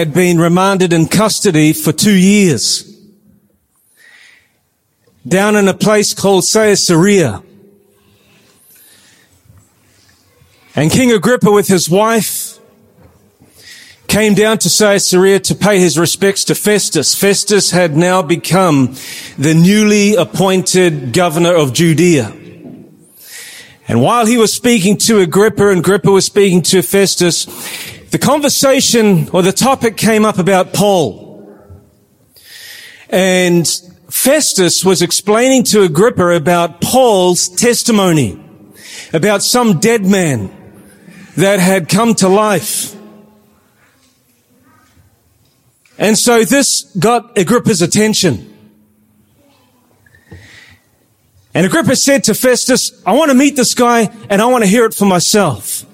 had been remanded in custody for two years down in a place called Caesarea. And King Agrippa with his wife came down to Caesarea to pay his respects to Festus. Festus had now become the newly appointed governor of Judea. And while he was speaking to Agrippa and Agrippa was speaking to Festus, the conversation or the topic came up about Paul. And Festus was explaining to Agrippa about Paul's testimony, about some dead man that had come to life. And so this got Agrippa's attention. And Agrippa said to Festus, I want to meet this guy and I want to hear it for myself.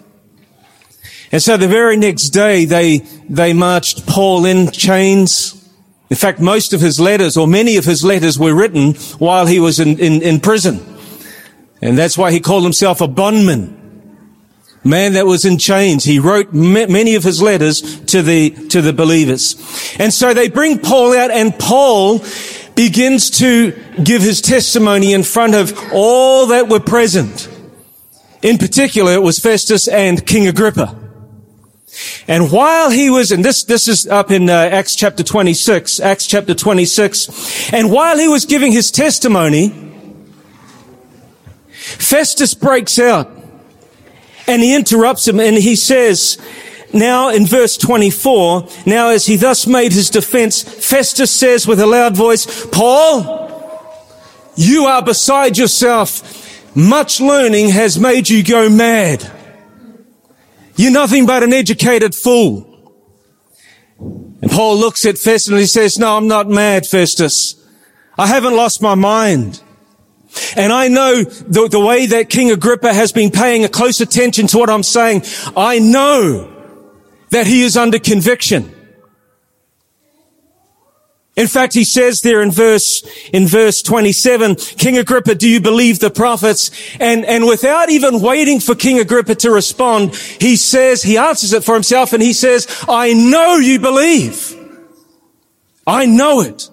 And so the very next day they, they marched Paul in chains. In fact, most of his letters or many of his letters were written while he was in, in, in prison. And that's why he called himself a bondman. Man that was in chains. He wrote many of his letters to the, to the believers. And so they bring Paul out and Paul begins to give his testimony in front of all that were present. In particular, it was Festus and King Agrippa. And while he was, and this, this is up in uh, Acts chapter 26, Acts chapter 26, and while he was giving his testimony, Festus breaks out and he interrupts him and he says, now in verse 24, now as he thus made his defense, Festus says with a loud voice, Paul, you are beside yourself. Much learning has made you go mad. You're nothing but an educated fool. And Paul looks at Festus and he says, no, I'm not mad, Festus. I haven't lost my mind. And I know the, the way that King Agrippa has been paying a close attention to what I'm saying. I know that he is under conviction. In fact, he says there in verse, in verse 27, King Agrippa, do you believe the prophets? And, and without even waiting for King Agrippa to respond, he says, he answers it for himself and he says, I know you believe. I know it.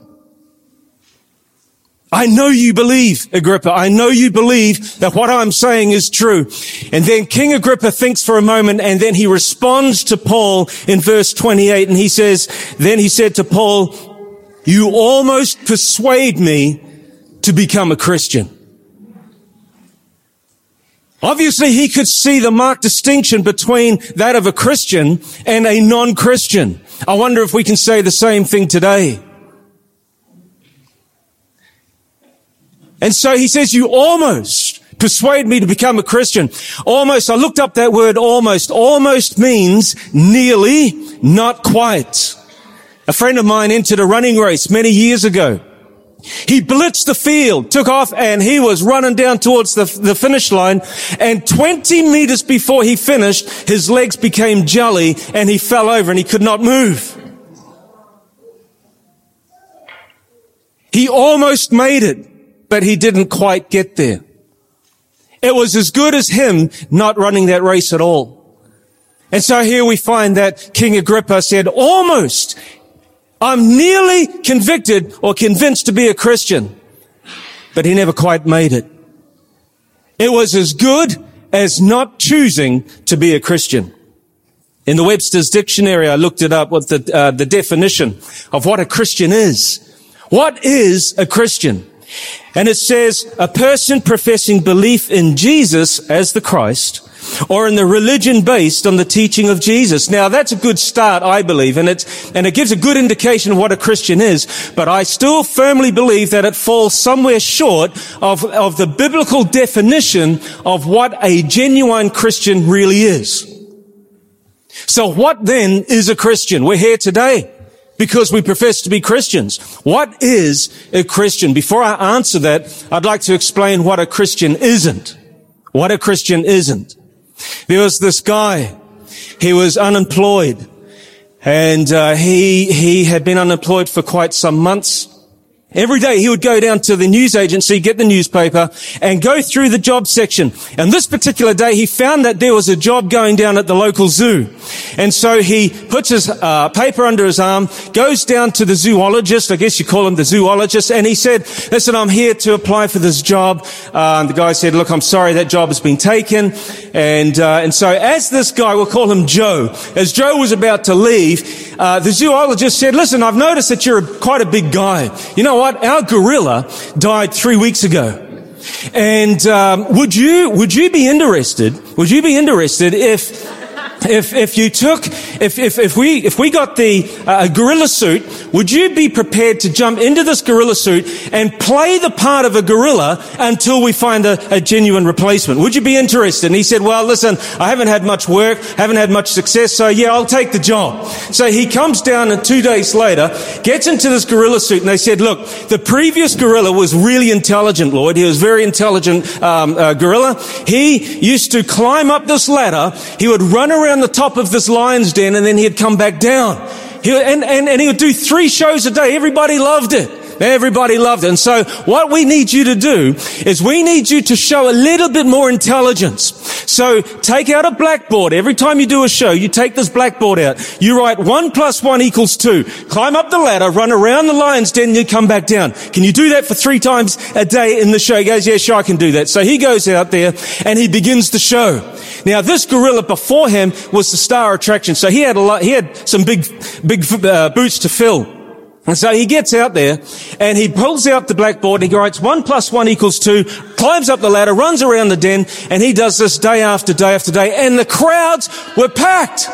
I know you believe, Agrippa. I know you believe that what I'm saying is true. And then King Agrippa thinks for a moment and then he responds to Paul in verse 28 and he says, then he said to Paul, you almost persuade me to become a Christian. Obviously, he could see the marked distinction between that of a Christian and a non-Christian. I wonder if we can say the same thing today. And so he says, you almost persuade me to become a Christian. Almost, I looked up that word almost. Almost means nearly, not quite. A friend of mine entered a running race many years ago. He blitzed the field, took off, and he was running down towards the, the finish line. And 20 meters before he finished, his legs became jelly and he fell over and he could not move. He almost made it but he didn't quite get there. It was as good as him not running that race at all. And so here we find that King Agrippa said, almost, I'm nearly convicted or convinced to be a Christian, but he never quite made it. It was as good as not choosing to be a Christian. In the Webster's dictionary, I looked it up with the, uh, the definition of what a Christian is. What is a Christian? And it says a person professing belief in Jesus as the Christ or in the religion based on the teaching of Jesus. Now that's a good start, I believe, and it's, and it gives a good indication of what a Christian is, but I still firmly believe that it falls somewhere short of, of the biblical definition of what a genuine Christian really is. So what then is a Christian? We're here today because we profess to be Christians. What is a Christian? Before I answer that, I'd like to explain what a Christian isn't. What a Christian isn't. There was this guy. He was unemployed and uh, he he had been unemployed for quite some months. Every day he would go down to the news agency, get the newspaper, and go through the job section. And this particular day he found that there was a job going down at the local zoo. And so he puts his uh, paper under his arm, goes down to the zoologist, I guess you call him the zoologist, and he said, listen, I'm here to apply for this job. Uh, and the guy said, look, I'm sorry, that job has been taken. And, uh, and so as this guy, we'll call him Joe, as Joe was about to leave, uh, the zoologist said, listen, I've noticed that you're quite a big guy. You know what? Our gorilla died three weeks ago. And um, would you would you be interested? Would you be interested if if if you took if if if we if we got the uh, gorilla suit, would you be prepared to jump into this gorilla suit and play the part of a gorilla until we find a, a genuine replacement? Would you be interested? And he said, "Well, listen, I haven't had much work, haven't had much success, so yeah, I'll take the job." So he comes down, and two days later, gets into this gorilla suit, and they said, "Look, the previous gorilla was really intelligent, Lloyd. He was very intelligent um, uh, gorilla. He used to climb up this ladder. He would run around." The top of this lion's den and then he'd come back down. He, and, and, and he would do three shows a day. Everybody loved it. Everybody loved it. And so what we need you to do is we need you to show a little bit more intelligence. So take out a blackboard. Every time you do a show, you take this blackboard out. You write one plus one equals two. Climb up the ladder, run around the lion's den, you come back down. Can you do that for three times a day in the show? He goes, yeah, sure, I can do that. So he goes out there and he begins the show. Now this gorilla before him was the star attraction. So he had a lot, he had some big, big uh, boots to fill. And so he gets out there and he pulls out the blackboard and he writes one plus one equals two, climbs up the ladder, runs around the den, and he does this day after day after day. And the crowds were packed.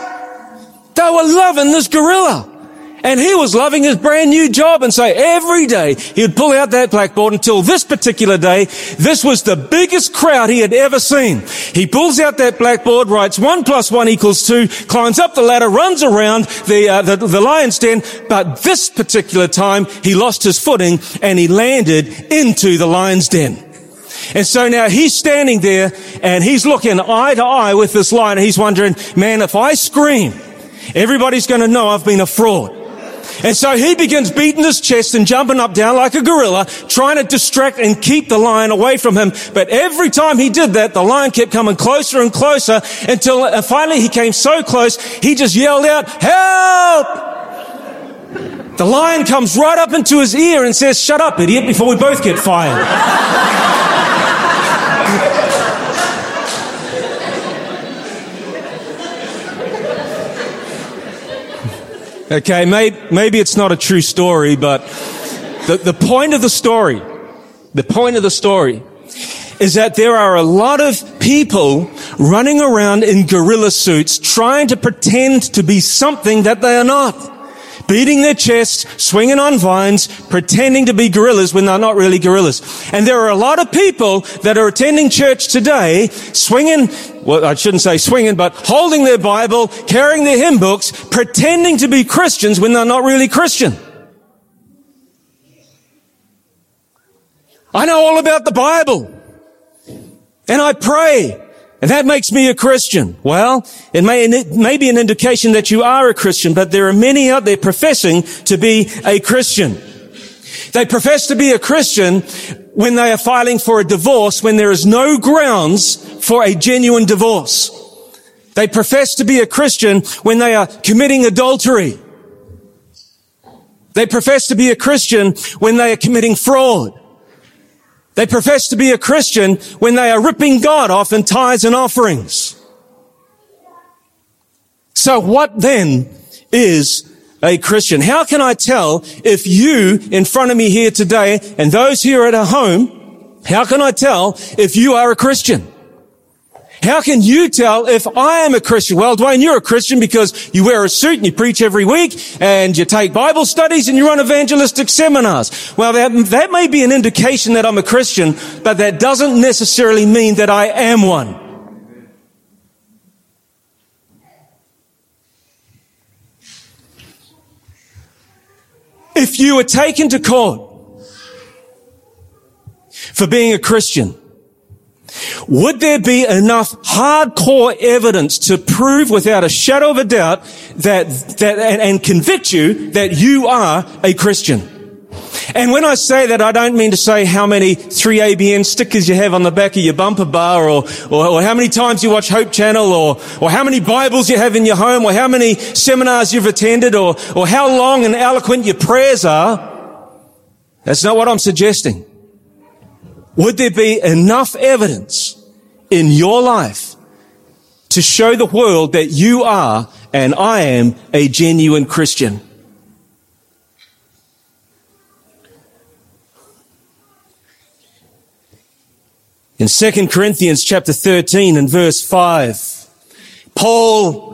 They were loving this gorilla. And he was loving his brand new job. And so every day he would pull out that blackboard until this particular day, this was the biggest crowd he had ever seen. He pulls out that blackboard, writes one plus one equals two, climbs up the ladder, runs around the, uh, the, the lion's den. But this particular time he lost his footing and he landed into the lion's den. And so now he's standing there and he's looking eye to eye with this lion. And he's wondering, man, if I scream, everybody's going to know I've been a fraud. And so he begins beating his chest and jumping up down like a gorilla, trying to distract and keep the lion away from him. But every time he did that, the lion kept coming closer and closer until uh, finally he came so close, he just yelled out, help! The lion comes right up into his ear and says, shut up, idiot, before we both get fired. Okay, maybe, maybe it's not a true story, but the, the point of the story, the point of the story is that there are a lot of people running around in gorilla suits trying to pretend to be something that they are not beating their chests, swinging on vines, pretending to be gorillas when they're not really gorillas. And there are a lot of people that are attending church today, swinging, well, I shouldn't say swinging, but holding their Bible, carrying their hymn books, pretending to be Christians when they're not really Christian. I know all about the Bible. And I pray. And that makes me a Christian. Well, it may, it may be an indication that you are a Christian, but there are many out there professing to be a Christian. They profess to be a Christian when they are filing for a divorce when there is no grounds for a genuine divorce. They profess to be a Christian when they are committing adultery. They profess to be a Christian when they are committing fraud. They profess to be a Christian when they are ripping God off in tithes and offerings. So what then is a Christian? How can I tell if you in front of me here today and those here at home, how can I tell if you are a Christian? How can you tell if I am a Christian? Well, Dwayne, you're a Christian because you wear a suit and you preach every week and you take Bible studies and you run evangelistic seminars. Well, that, that may be an indication that I'm a Christian, but that doesn't necessarily mean that I am one. If you were taken to court for being a Christian, would there be enough hardcore evidence to prove without a shadow of a doubt that, that, and, and convict you that you are a Christian? And when I say that, I don't mean to say how many 3ABN stickers you have on the back of your bumper bar or, or, or, how many times you watch Hope Channel or, or how many Bibles you have in your home or how many seminars you've attended or, or how long and eloquent your prayers are. That's not what I'm suggesting. Would there be enough evidence in your life to show the world that you are and I am a genuine Christian? In 2 Corinthians chapter 13 and verse 5, Paul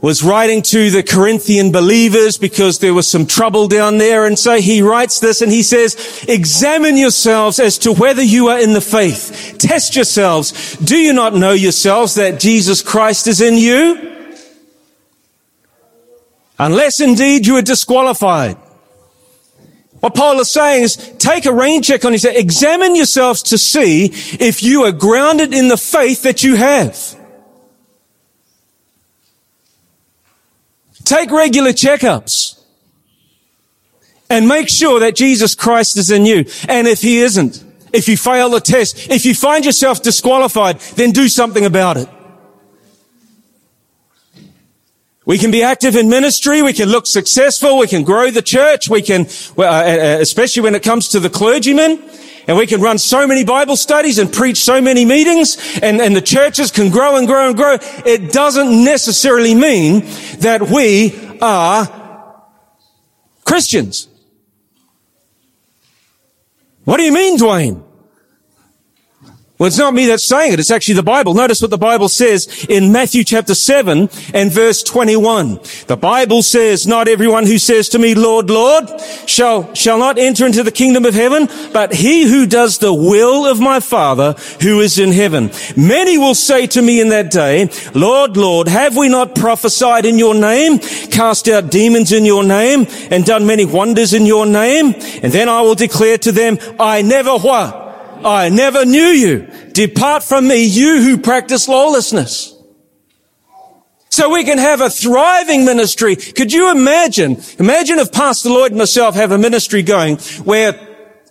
was writing to the Corinthian believers because there was some trouble down there. And so he writes this and he says, examine yourselves as to whether you are in the faith. Test yourselves. Do you not know yourselves that Jesus Christ is in you? Unless indeed you are disqualified. What Paul is saying is take a rain check on yourself. Examine yourselves to see if you are grounded in the faith that you have. Take regular checkups and make sure that Jesus Christ is in you. And if he isn't, if you fail the test, if you find yourself disqualified, then do something about it. We can be active in ministry. We can look successful. We can grow the church. We can, uh, uh, especially when it comes to the clergymen. And we can run so many Bible studies and preach so many meetings and, and the churches can grow and grow and grow. It doesn't necessarily mean that we are Christians. What do you mean, Dwayne? Well, it's not me that's saying it. It's actually the Bible. Notice what the Bible says in Matthew chapter 7 and verse 21. The Bible says, not everyone who says to me, Lord, Lord, shall, shall not enter into the kingdom of heaven, but he who does the will of my Father who is in heaven. Many will say to me in that day, Lord, Lord, have we not prophesied in your name, cast out demons in your name, and done many wonders in your name? And then I will declare to them, I never what? I never knew you. Depart from me, you who practice lawlessness. So we can have a thriving ministry. Could you imagine? Imagine if Pastor Lloyd and myself have a ministry going where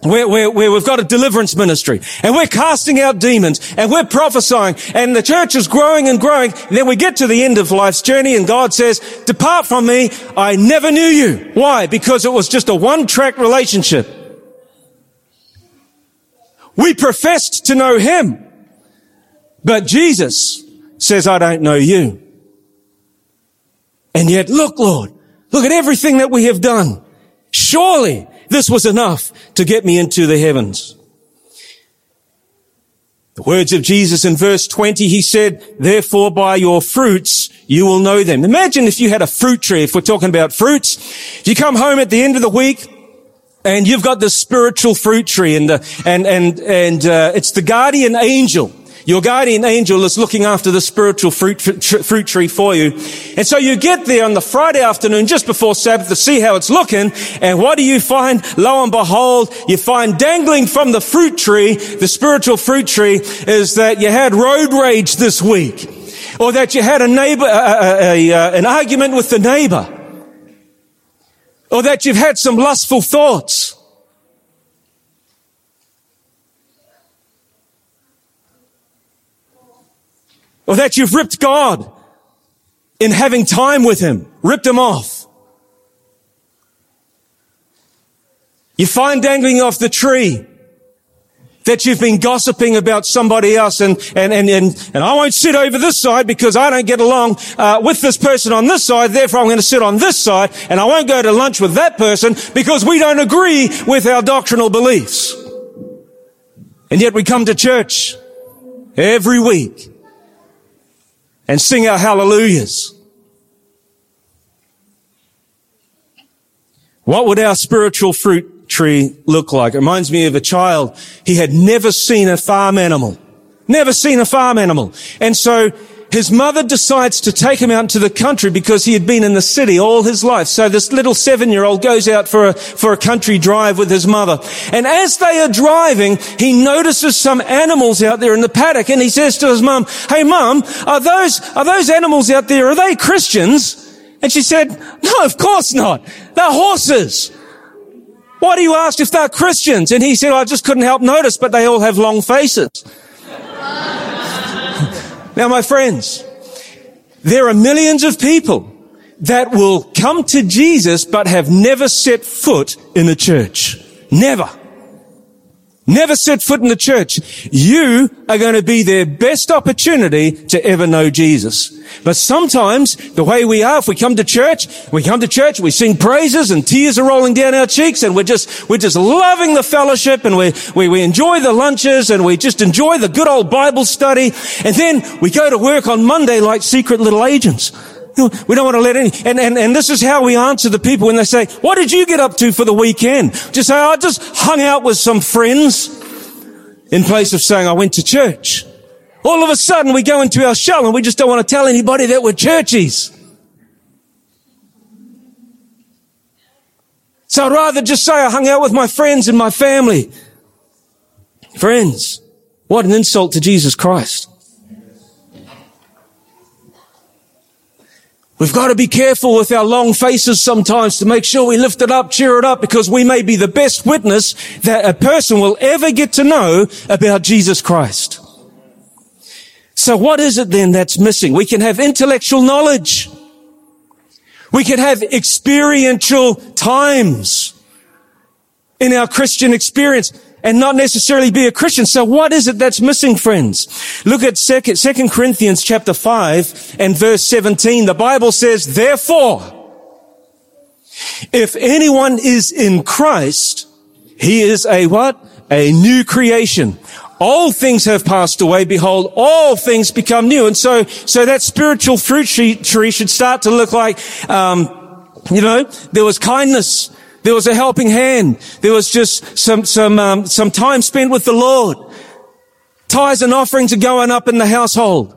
where, where, we've got a deliverance ministry and we're casting out demons and we're prophesying and the church is growing and growing. And then we get to the end of life's journey and God says, depart from me. I never knew you. Why? Because it was just a one track relationship. We professed to know him. But Jesus says, I don't know you. And yet, look, Lord, look at everything that we have done. Surely this was enough to get me into the heavens. The words of Jesus in verse 20, he said, therefore by your fruits you will know them. Imagine if you had a fruit tree, if we're talking about fruits. If you come home at the end of the week and you've got the spiritual fruit tree and, the, and, and, and, uh, it's the guardian angel. Your guardian angel is looking after the spiritual fruit, fruit tree for you. And so you get there on the Friday afternoon just before Sabbath to see how it's looking. And what do you find? Lo and behold, you find dangling from the fruit tree, the spiritual fruit tree, is that you had road rage this week. Or that you had a neighbor, a, a, a, an argument with the neighbor or that you've had some lustful thoughts. Or that you've ripped God in having time with Him, ripped Him off. You find dangling off the tree that you've been gossiping about somebody else and, and, and, and, and I won't sit over this side because I don't get along uh, with this person on this side. Therefore, I'm going to sit on this side and I won't go to lunch with that person because we don't agree with our doctrinal beliefs. And yet we come to church every week and sing our hallelujahs. What would our spiritual fruit tree look like? It reminds me of a child. He had never seen a farm animal. Never seen a farm animal. And so his mother decides to take him out into the country because he had been in the city all his life. So this little seven-year-old goes out for a, for a country drive with his mother. And as they are driving, he notices some animals out there in the paddock and he says to his mum, Hey mum, are those, are those animals out there, are they Christians? And she said, No, of course not. They're horses. Why do you ask if they're Christians? And he said, I just couldn't help notice, but they all have long faces. now, my friends, there are millions of people that will come to Jesus but have never set foot in a church. Never. Never set foot in the church. You are going to be their best opportunity to ever know Jesus. But sometimes the way we are, if we come to church, we come to church, we sing praises and tears are rolling down our cheeks and we're just, we're just loving the fellowship and we, we, we enjoy the lunches and we just enjoy the good old Bible study. And then we go to work on Monday like secret little agents. We don't want to let any, and, and, and this is how we answer the people when they say, what did you get up to for the weekend? Just say, I just hung out with some friends in place of saying I went to church. All of a sudden we go into our shell and we just don't want to tell anybody that we're churchies. So I'd rather just say I hung out with my friends and my family. Friends, what an insult to Jesus Christ. We've got to be careful with our long faces sometimes to make sure we lift it up, cheer it up, because we may be the best witness that a person will ever get to know about Jesus Christ. So what is it then that's missing? We can have intellectual knowledge. We can have experiential times in our Christian experience and not necessarily be a Christian. So what is it that's missing, friends? Look at second, Corinthians chapter 5 and verse 17. The Bible says, therefore, if anyone is in Christ, he is a what? A new creation. All things have passed away. Behold, all things become new. And so, so that spiritual fruit tree should start to look like, um, you know, there was kindness, there was a helping hand. There was just some, some, um, some time spent with the Lord. Tithes and offerings are going up in the household.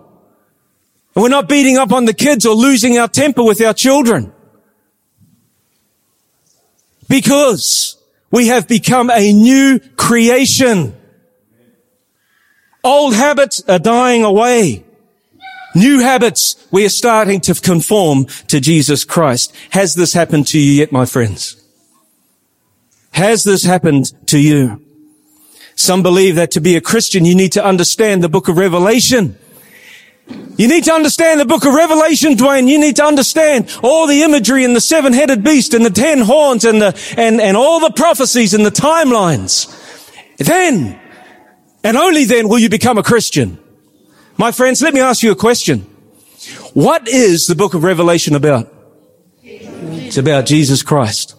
And we're not beating up on the kids or losing our temper with our children. Because we have become a new creation. Old habits are dying away. New habits, we are starting to conform to Jesus Christ. Has this happened to you yet, my friends? Has this happened to you? Some believe that to be a Christian, you need to understand the book of Revelation. You need to understand the book of Revelation, Dwayne. You need to understand all the imagery and the seven-headed beast and the ten horns and the, and, and all the prophecies and the timelines. Then, and only then will you become a Christian. My friends, let me ask you a question. What is the book of Revelation about? It's about Jesus Christ.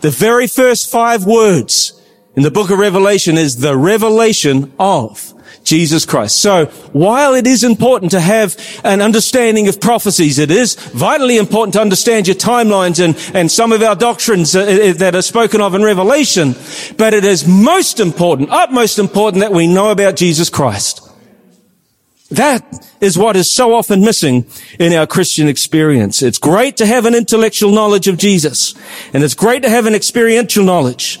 The very first five words in the book of Revelation is the revelation of Jesus Christ. So while it is important to have an understanding of prophecies, it is vitally important to understand your timelines and, and some of our doctrines uh, uh, that are spoken of in Revelation. But it is most important, utmost important that we know about Jesus Christ. That is what is so often missing in our Christian experience. It's great to have an intellectual knowledge of Jesus, and it's great to have an experiential knowledge.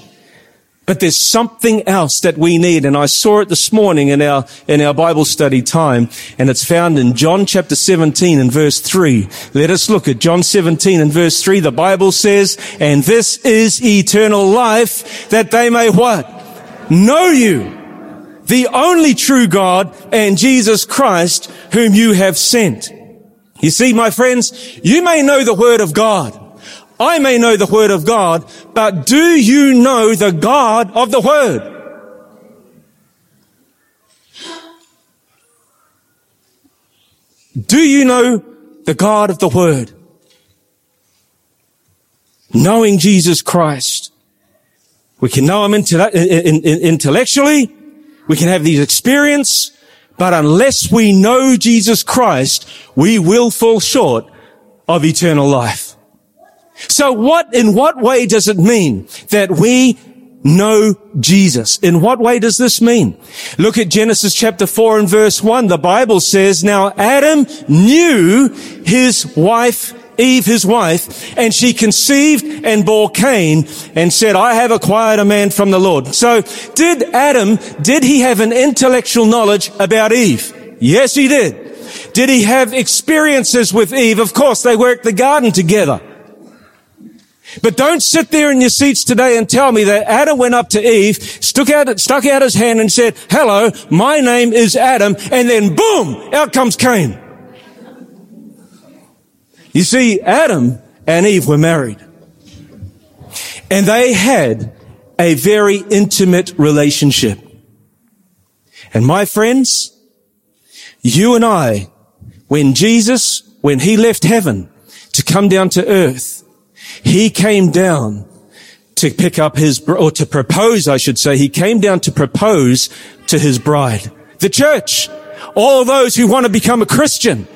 But there's something else that we need, and I saw it this morning in our, in our Bible study time, and it's found in John chapter 17 and verse 3. Let us look at John 17 and verse 3. The Bible says, and this is eternal life, that they may what? Know you, the only true God and Jesus Christ whom you have sent. You see, my friends, you may know the word of God. I may know the word of God, but do you know the God of the word? Do you know the God of the word? Knowing Jesus Christ. We can know him intellectually. We can have these experience, but unless we know Jesus Christ, we will fall short of eternal life. So what, in what way does it mean that we know Jesus? In what way does this mean? Look at Genesis chapter 4 and verse 1. The Bible says, now Adam knew his wife Eve, his wife, and she conceived and bore Cain and said, I have acquired a man from the Lord. So did Adam, did he have an intellectual knowledge about Eve? Yes, he did. Did he have experiences with Eve? Of course, they worked the garden together. But don't sit there in your seats today and tell me that Adam went up to Eve, stuck out, stuck out his hand and said, hello, my name is Adam. And then boom, out comes Cain. You see, Adam and Eve were married. And they had a very intimate relationship. And my friends, you and I, when Jesus, when he left heaven to come down to earth, he came down to pick up his, or to propose, I should say. He came down to propose to his bride, the church, all those who want to become a Christian.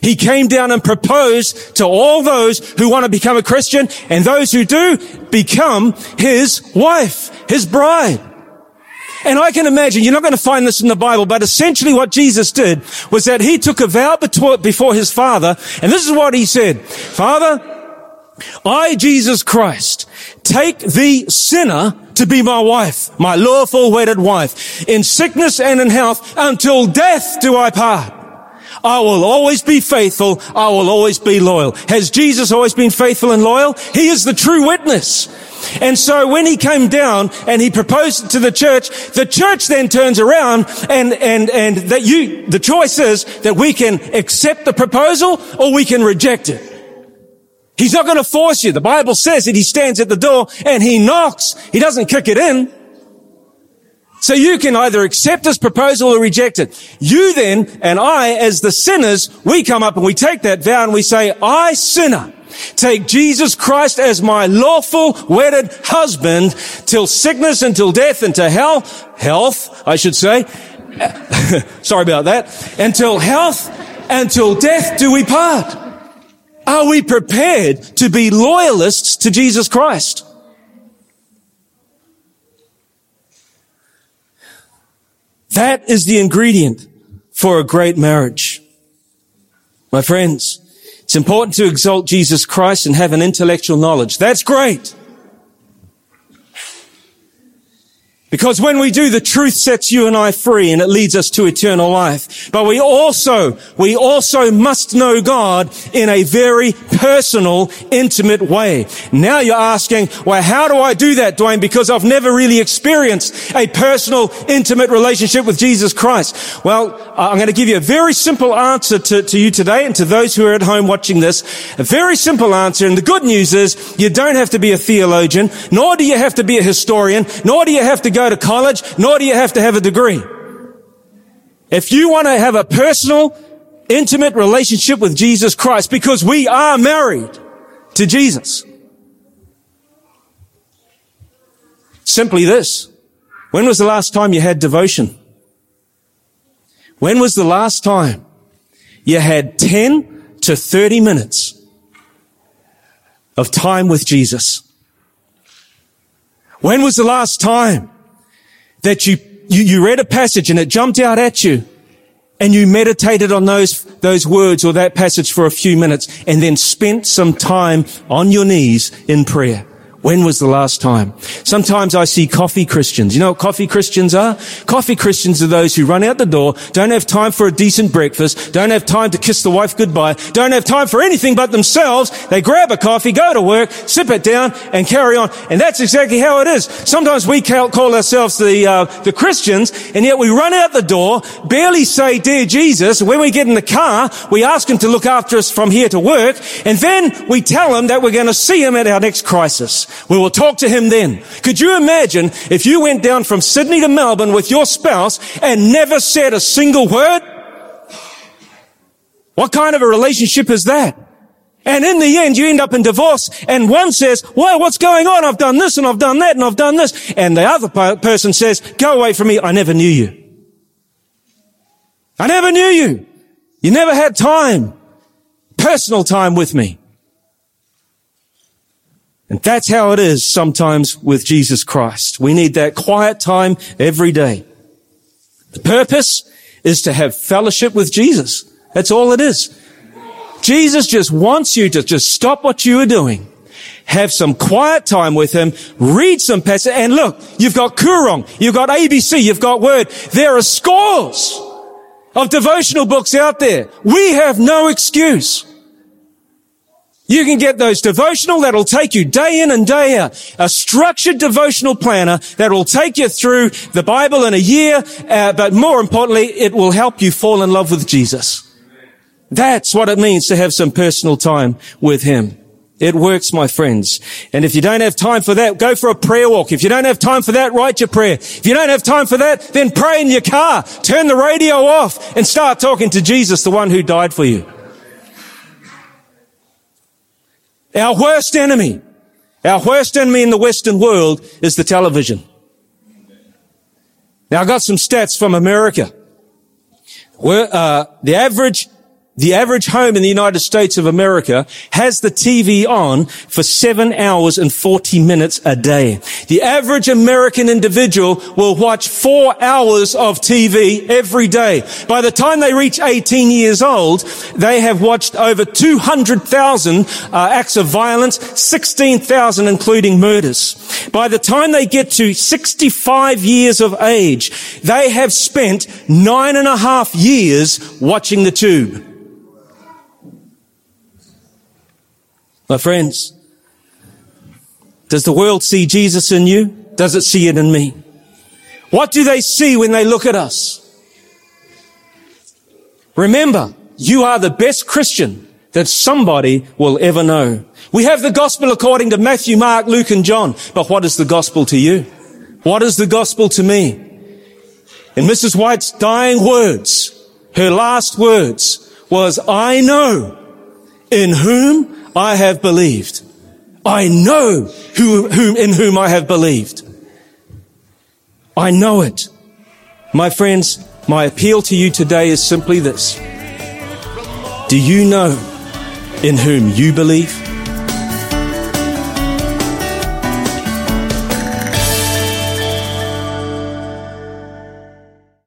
He came down and proposed to all those who want to become a Christian and those who do become his wife, his bride. And I can imagine, you're not going to find this in the Bible, but essentially what Jesus did was that he took a vow before his father, and this is what he said, Father, I, Jesus Christ, take the sinner to be my wife, my lawful wedded wife. In sickness and in health, until death do I part. I will always be faithful. I will always be loyal. Has Jesus always been faithful and loyal? He is the true witness. And so when he came down and he proposed to the church, the church then turns around and, and, and that you, the choice is that we can accept the proposal or we can reject it. He's not going to force you. The Bible says that he stands at the door and he knocks. He doesn't kick it in. So you can either accept this proposal or reject it. You then and I, as the sinners, we come up and we take that vow and we say, I sinner, take Jesus Christ as my lawful wedded husband till sickness, until death, and until hell, health, I should say. Sorry about that. Until health, until death do we part. Are we prepared to be loyalists to Jesus Christ? That is the ingredient for a great marriage. My friends, it's important to exalt Jesus Christ and have an intellectual knowledge. That's great. Because when we do, the truth sets you and I free and it leads us to eternal life. But we also, we also must know God in a very personal, intimate way. Now you're asking, well, how do I do that, Dwayne? Because I've never really experienced a personal, intimate relationship with Jesus Christ. Well, I'm going to give you a very simple answer to, to you today and to those who are at home watching this. A very simple answer. And the good news is you don't have to be a theologian, nor do you have to be a historian, nor do you have to go to college, nor do you have to have a degree. If you want to have a personal, intimate relationship with Jesus Christ, because we are married to Jesus, simply this. When was the last time you had devotion? When was the last time you had 10 to 30 minutes of time with Jesus? When was the last time that you, you, you read a passage and it jumped out at you and you meditated on those, those words or that passage for a few minutes and then spent some time on your knees in prayer. When was the last time? Sometimes I see coffee Christians. You know what coffee Christians are? Coffee Christians are those who run out the door, don't have time for a decent breakfast, don't have time to kiss the wife goodbye, don't have time for anything but themselves. They grab a coffee, go to work, sip it down, and carry on. And that's exactly how it is. Sometimes we call ourselves the uh, the Christians, and yet we run out the door, barely say "Dear Jesus." When we get in the car, we ask Him to look after us from here to work, and then we tell Him that we're going to see Him at our next crisis. We will talk to him then. Could you imagine if you went down from Sydney to Melbourne with your spouse and never said a single word? What kind of a relationship is that? And in the end, you end up in divorce and one says, well, what's going on? I've done this and I've done that and I've done this. And the other person says, go away from me. I never knew you. I never knew you. You never had time, personal time with me. And that's how it is sometimes with Jesus Christ. We need that quiet time every day. The purpose is to have fellowship with Jesus. That's all it is. Jesus just wants you to just stop what you are doing. Have some quiet time with him, read some passage, and look, you've got Koorong, you've got ABC, you've got Word. There are scores of devotional books out there. We have no excuse. You can get those devotional that'll take you day in and day out. A structured devotional planner that will take you through the Bible in a year, uh, but more importantly, it will help you fall in love with Jesus. That's what it means to have some personal time with Him. It works, my friends. And if you don't have time for that, go for a prayer walk. If you don't have time for that, write your prayer. If you don't have time for that, then pray in your car. Turn the radio off and start talking to Jesus, the one who died for you. Our worst enemy, our worst enemy in the Western world is the television. Now I got some stats from America. Where, uh, the average the average home in the United States of America has the TV on for seven hours and 40 minutes a day. The average American individual will watch four hours of TV every day. By the time they reach 18 years old, they have watched over 200,000 uh, acts of violence, 16,000 including murders. By the time they get to 65 years of age, they have spent nine and a half years watching the tube. My friends, does the world see Jesus in you? Does it see it in me? What do they see when they look at us? Remember, you are the best Christian that somebody will ever know. We have the gospel according to Matthew, Mark, Luke, and John. But what is the gospel to you? What is the gospel to me? In Mrs. White's dying words, her last words was, I know in whom I have believed. I know who, whom, in whom I have believed. I know it. My friends, my appeal to you today is simply this. Do you know in whom you believe?